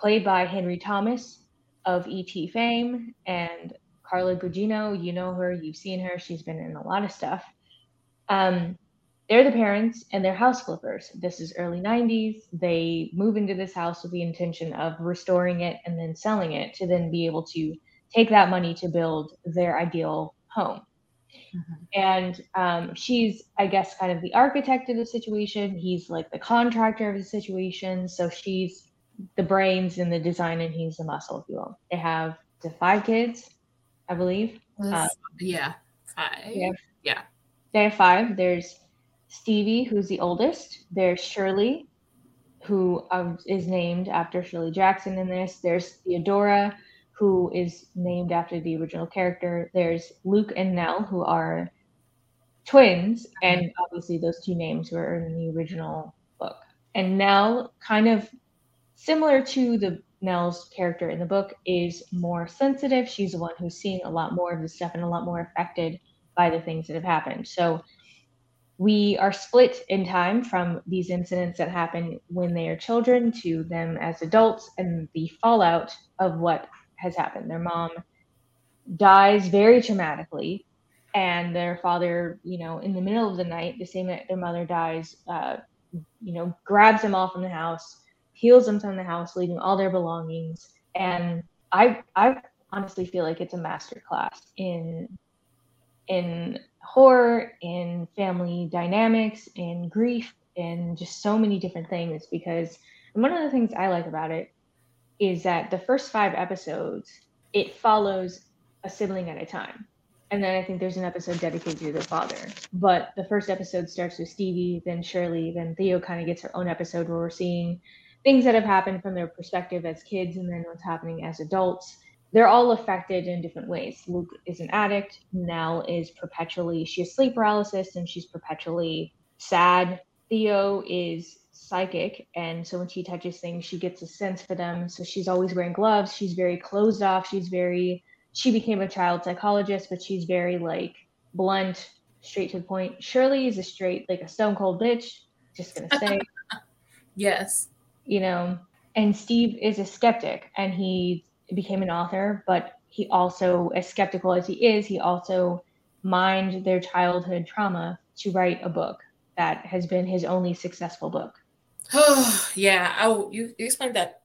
played by Henry Thomas of ET fame, and Carla Gugino. You know her, you've seen her, she's been in a lot of stuff. Um, they're the parents and they're house flippers. This is early 90s. They move into this house with the intention of restoring it and then selling it to then be able to take that money to build their ideal home. Mhm. And um, she's, I guess, kind of the architect of the situation. He's like the contractor of the situation. So she's the brains and the design, and he's the muscle, if you will. They have the five kids, I believe. Uh, yeah. Five. yeah. Yeah. They have five. There's Stevie, who's the oldest. There's Shirley, who um, is named after Shirley Jackson in this. There's Theodora, who is named after the original character. There's Luke and Nell, who are twins, and obviously those two names were in the original book. And Nell, kind of similar to the Nell's character in the book, is more sensitive. She's the one who's seen a lot more of the stuff and a lot more affected by the things that have happened. So we are split in time from these incidents that happen when they are children to them as adults and the fallout of what has happened. Their mom dies very traumatically, and their father, you know, in the middle of the night, the same night their mother dies, uh, you know, grabs them all from the house, peels them from the house, leaving all their belongings. And I, I honestly feel like it's a master class in in horror, in family dynamics, in grief, in just so many different things. Because one of the things I like about it is that the first five episodes, it follows a sibling at a time. And then I think there's an episode dedicated to the father. But the first episode starts with Stevie, then Shirley, then Theo kind of gets her own episode where we're seeing things that have happened from their perspective as kids and then what's happening as adults they're all affected in different ways. Luke is an addict. Nell is perpetually, she has sleep paralysis and she's perpetually sad. Theo is psychic. And so when she touches things, she gets a sense for them. So she's always wearing gloves. She's very closed off. She's very, she became a child psychologist, but she's very like blunt, straight to the point. Shirley is a straight, like a stone cold bitch. Just gonna say, Yes. you know, and Steve is a skeptic and he became an author, but he also, as skeptical as he is, he also mined their childhood trauma to write a book that has been his only successful book. yeah, I, you, you explained that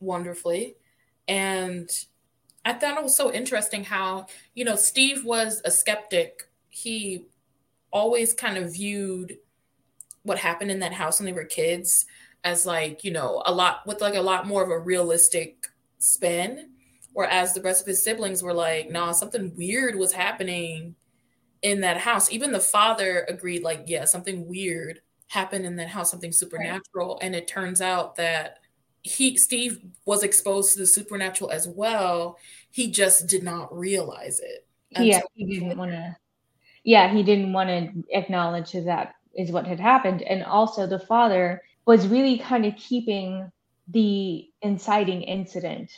wonderfully. And I thought it was so interesting how, you know, Steve was a skeptic. He always kind of viewed what happened in that house when they were kids as like, you know, a lot with like a lot more of a realistic spin. Whereas the rest of his siblings were like, nah, something weird was happening in that house. Even the father agreed, like, yeah, something weird happened and then how something supernatural. Right. And it turns out that he Steve was exposed to the supernatural as well. He just did not realize it. Yeah, he didn't want to. Yeah, he didn't want to acknowledge that that is what had happened, and also the father was really kind of keeping the inciting incident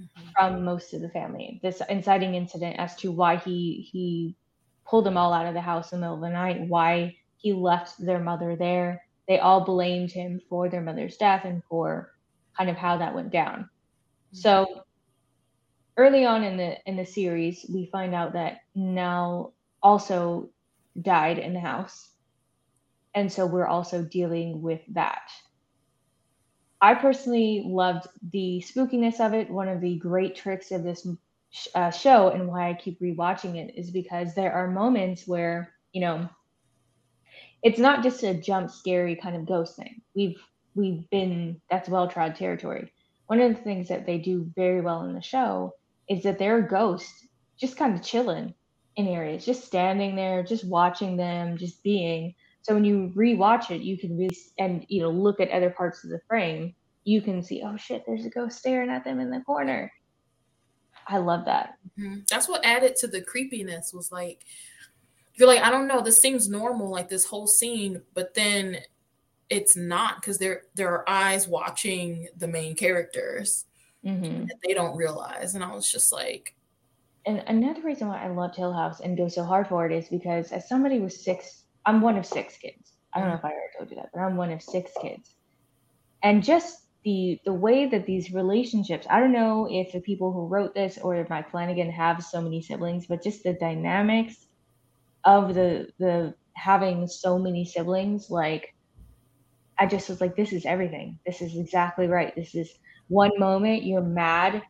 mm-hmm. from most of the family. This inciting incident as to why he he pulled them all out of the house in the middle of the night, why he left their mother there. They all blamed him for their mother's death and for kind of how that went down. Mm-hmm. So early on in the in the series, we find out that Nell also died in the house. And so we're also dealing with that. I personally loved the spookiness of it. One of the great tricks of this uh, show and why I keep rewatching it is because there are moments where, you know, it's not just a jump scary kind of ghost thing. We've we've been that's well trod territory. One of the things that they do very well in the show is that there are ghosts just kind of chilling in areas, just standing there, just watching them, just being. So when you rewatch it, you can really and you know look at other parts of the frame. You can see, oh shit, there's a ghost staring at them in the corner. I love that. Mm-hmm. That's what added to the creepiness. Was like you're like, I don't know, this seems normal, like this whole scene, but then it's not because there there are eyes watching the main characters mm-hmm. that they don't realize. And I was just like, and another reason why I love Hill House and go so hard for it is because as somebody with six, I'm one of six kids. I don't know if I already told you that, but I'm one of six kids. And just the the way that these relationships, I don't know if the people who wrote this or if Mike Flanagan have so many siblings, but just the dynamics of the the having so many siblings, like I just was like, this is everything. This is exactly right. This is one moment you're mad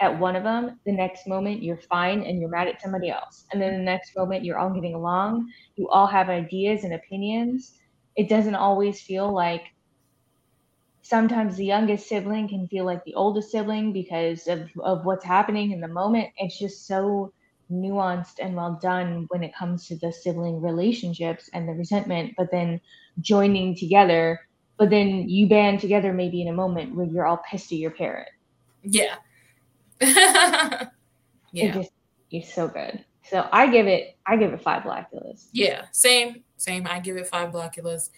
at one of them, the next moment you're fine and you're mad at somebody else. And then the next moment you're all getting along. You all have ideas and opinions. It doesn't always feel like sometimes the youngest sibling can feel like the oldest sibling because of, of what's happening in the moment. It's just so nuanced and well done when it comes to the sibling relationships and the resentment, but then joining together. But then you band together maybe in a moment where you're all pissed at your parent. Yeah. yeah. It just it's so good. So I give it I give it five Blackulas. Yeah, same, same. I give it five Blackulas.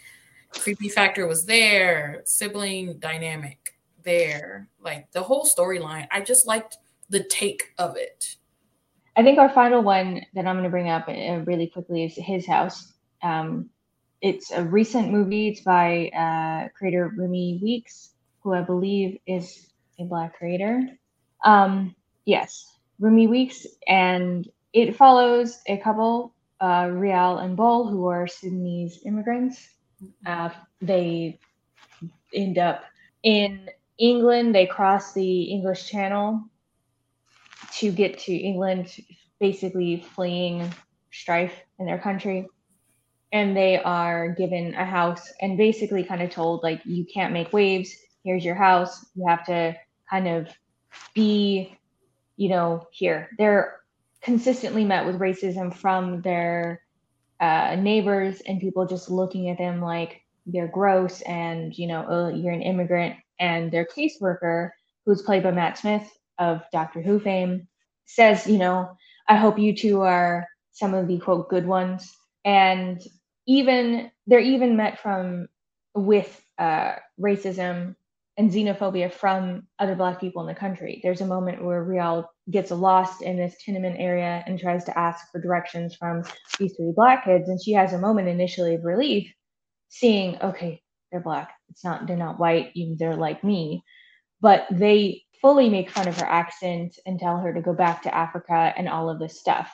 Creepy factor was there, sibling dynamic there, like the whole storyline. I just liked the take of it. I think our final one that I'm going to bring up uh, really quickly is His House. Um, it's a recent movie. It's by uh, creator Remi Weekes, who I believe is a Black creator. Um, yes, Remi Weekes, and it follows a couple, uh, Rial and Bol, who are Sudanese immigrants. Uh, they end up in England. They cross the English Channel to get to England, basically fleeing strife in their country. And they are given a house and basically kind of told, like, you can't make waves. Here's your house. You have to kind of be, you know, here. They're consistently met with racism from their uh, neighbors and people just looking at them like they're gross and, you know, oh, you're an immigrant. And their caseworker, who's played by Matt Smith, of Doctor Who fame says, you know, I hope you two are some of the quote good ones. And even they're even met from with uh, racism and xenophobia from other black people in the country. There's a moment where Rial gets lost in this tenement area and tries to ask for directions from these three black kids, and she has a moment initially of relief, seeing, okay, they're black. It's not they're not white, they're like me. But they fully make fun of her accent and tell her to go back to Africa and all of this stuff.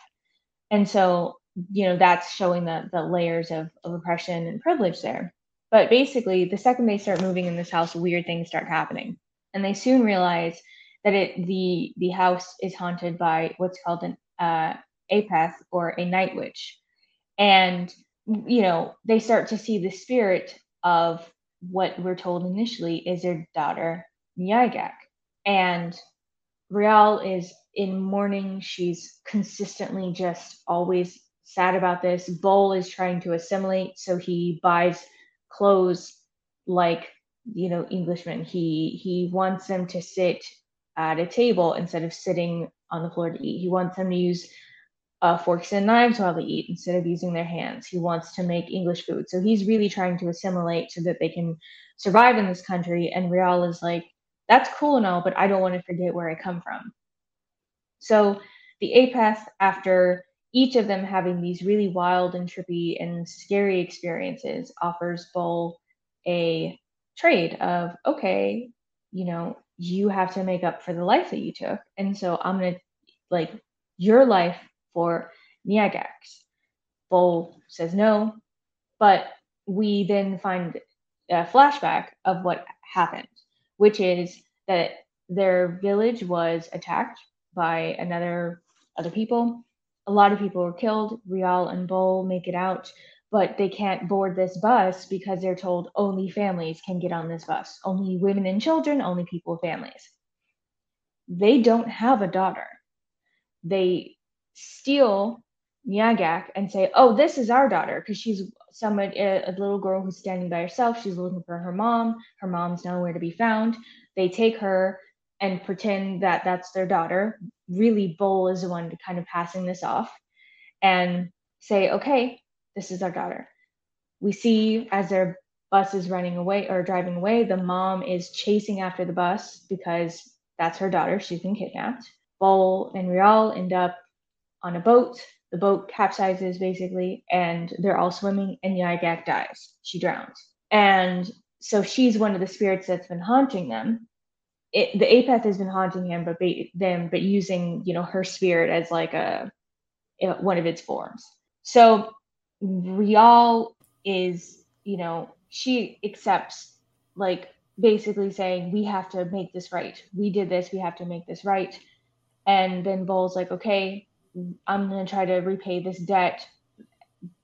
And so, you know, that's showing the the layers of, of oppression and privilege there. But basically, the second they start moving in this house, weird things start happening. And they soon realize that it the the house is haunted by what's called an uh, apeth or a night witch. And you know, they start to see the spirit of what we're told initially is their daughter Nyagak. And Rial is in mourning. She's consistently just always sad about this. Bol is trying to assimilate, so he buys clothes like you know Englishmen. He he wants them to sit at a table instead of sitting on the floor to eat. He wants them to use uh, forks and knives while they eat instead of using their hands. He wants to make English food. So he's really trying to assimilate so that they can survive in this country. And Rial is like, that's cool and all, but I don't want to forget where I come from. So the Apeth, after each of them having these really wild and trippy and scary experiences, offers Bol a trade of, okay, you know, you have to make up for the life that you took. And so I'm going to, like, your life for Nyagak's. Bol says no, but we then find a flashback of what happened, which is that their village was attacked by another other people. A lot of people were killed. Rial and Bol make it out, but they can't board this bus because they're told only families can get on this bus. Only women and children, only people with families. They don't have a daughter. They steal Nyagak and say, "Oh, this is our daughter," because she's someone a, a, little girl who's standing by herself. She's looking for her mom. Her mom's nowhere to be found. They take her and pretend that that's their daughter. Really, Bol is the one kind of passing this off and say, "Okay, this is our daughter." We see as their bus is running away or driving away, the mom is chasing after the bus because that's her daughter. She's been kidnapped. Bol and Rial end up on a boat. The boat capsizes basically, and they're all swimming, and Nyagak dies. She drowns. And so she's one of the spirits that's been haunting them. It, the Apeth has been haunting him, but ba- them, but using you know her spirit as like a one of its forms. So Rial is you know she accepts like basically saying we have to make this right. We did this. We have to make this right. And then Bol's like, okay, I'm going to try to repay this debt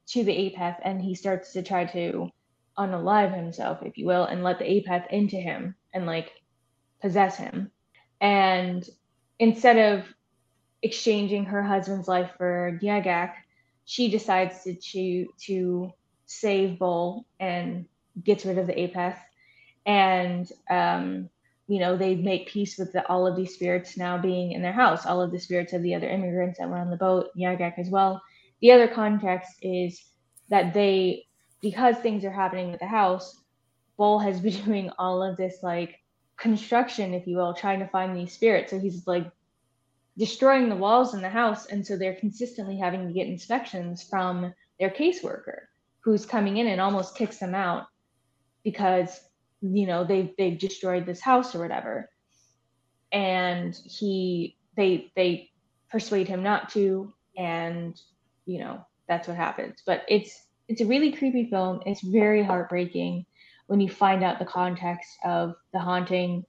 to the Apeth, and he starts to try to unalive himself, if you will, and let the Apeth into him and like possess him. And instead of exchanging her husband's life for Nyagak, she decides to to, to save Bol and gets rid of the Apeth. And um, you know, they make peace with the, all of these spirits now being in their house, all of the spirits of the other immigrants that were on the boat, Yagak as well. The other context is that they, because things are happening with the house, Bol has been doing all of this like construction, if you will, trying to find these spirits. So he's like destroying the walls in the house. And so they're consistently having to get inspections from their caseworker who's coming in and almost kicks them out because you know they've they've destroyed this house or whatever. And he they they persuade him not to and you know that's what happens. But it's it's a really creepy film. It's very heartbreaking when you find out the context of the haunting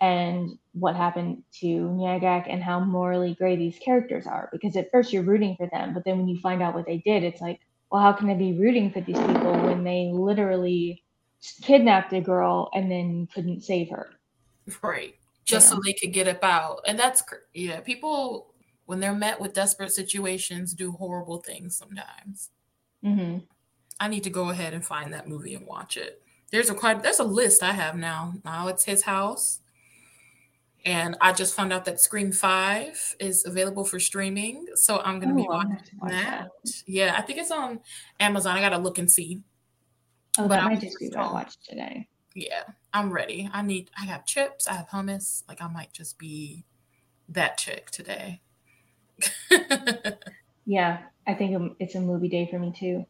and what happened to Nyagak and how morally gray these characters are. Because at first you're rooting for them but then when you find out what they did it's like well how can I be rooting for these people when they literally kidnapped a girl and then couldn't save her. Right. Just so they could get up out. And that's, yeah, people, when they're met with desperate situations, do horrible things sometimes. Mm-hmm. I need to go ahead and find that movie and watch it. There's a quite there's a list I have now. Now it's his house. And I just found out that Scream 5 is available for streaming. So I'm gonna be watching that. that. Yeah, I think it's on Amazon. I gotta look and see. Oh, but I might just be what I watched today. Yeah, I'm ready. I need. I have chips. I have hummus. Like I might just be that chick today. yeah, I think um, it's a movie day for me too.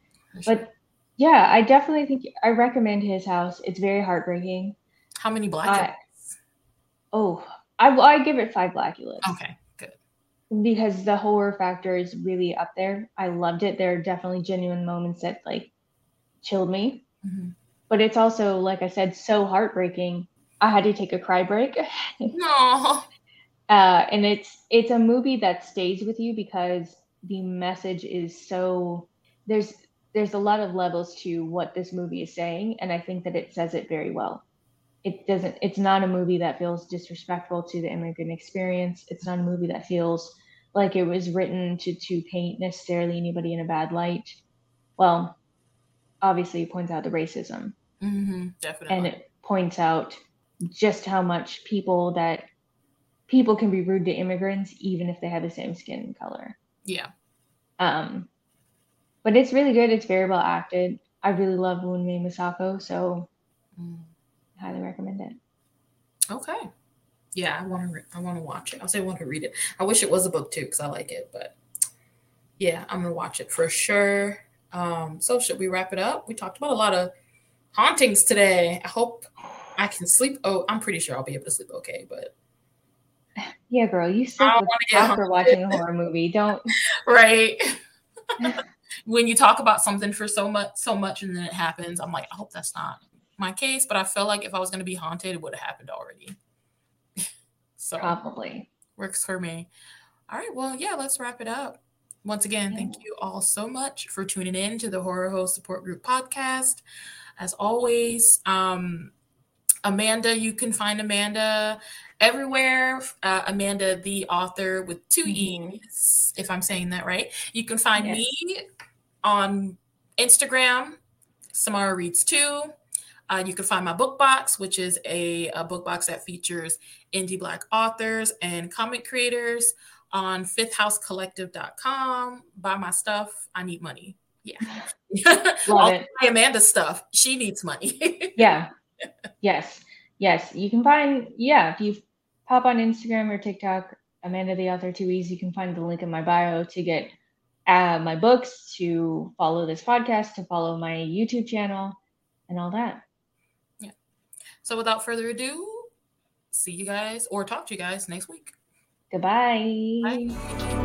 But yeah, I definitely think I recommend his house. It's very heartbreaking. How many black? oh, I I give it five Blackulas. Okay, good. Because the horror factor is really up there. I loved it. There are definitely genuine moments that like chilled me. Mm-hmm. But it's also, like I said, so heartbreaking. I had to take a cry break. No. uh, and it's it's a movie that stays with you because the message is so there's there's a lot of levels to what this movie is saying, and I think that it says it very well. it doesn't it's not a movie that feels disrespectful to the immigrant experience it's not a movie that feels like it was written to to paint necessarily anybody in a bad light well obviously it points out the racism mm-hmm, definitely and it points out just how much people that people can be rude to immigrants even if they have the same skin color yeah um but it's really good it's very well acted i really love Wunmi Mosaku so mm highly recommend it. Okay. Yeah, I want to. Re- I want to watch it. I'll say I want to read it. I wish it was a book too because I like it, but yeah, I'm gonna watch it for sure. Um, so should we wrap it up? We talked about a lot of hauntings today. I hope I can sleep. Oh, I'm pretty sure I'll be able to sleep okay, but yeah, girl, you sleep after watching a horror movie. Don't right. when you talk about something for so much, so much, and then it happens, I'm like, I hope that's not my case, but I feel like if I was going to be haunted, it would have happened already. so probably works for me. All right, well, yeah, let's wrap it up. Once again, thank you all so much for tuning in to the Horror Host Support Group podcast. As always, um, Amanda, you can find Amanda everywhere. Uh, Amanda, the author with 2 mm-hmm. E's, if I'm saying that right. You can find yes. me on Instagram, Samara Reads 2. Uh, you can find my book box, which is a, a, book box that features indie Black authors and comic creators on fifthhousecollective.com. Buy my stuff. I need money. Yeah. Love it. Amanda stuff. She needs money. yeah. Yes. Yes. You can find, yeah, if you pop on Instagram or TikTok, Amanda the author too easy, you can find the link in my bio to get uh, my books, to follow this podcast, to follow my YouTube channel, and all that. Yeah. So without further ado, see you guys or talk to you guys next week. Goodbye. Bye.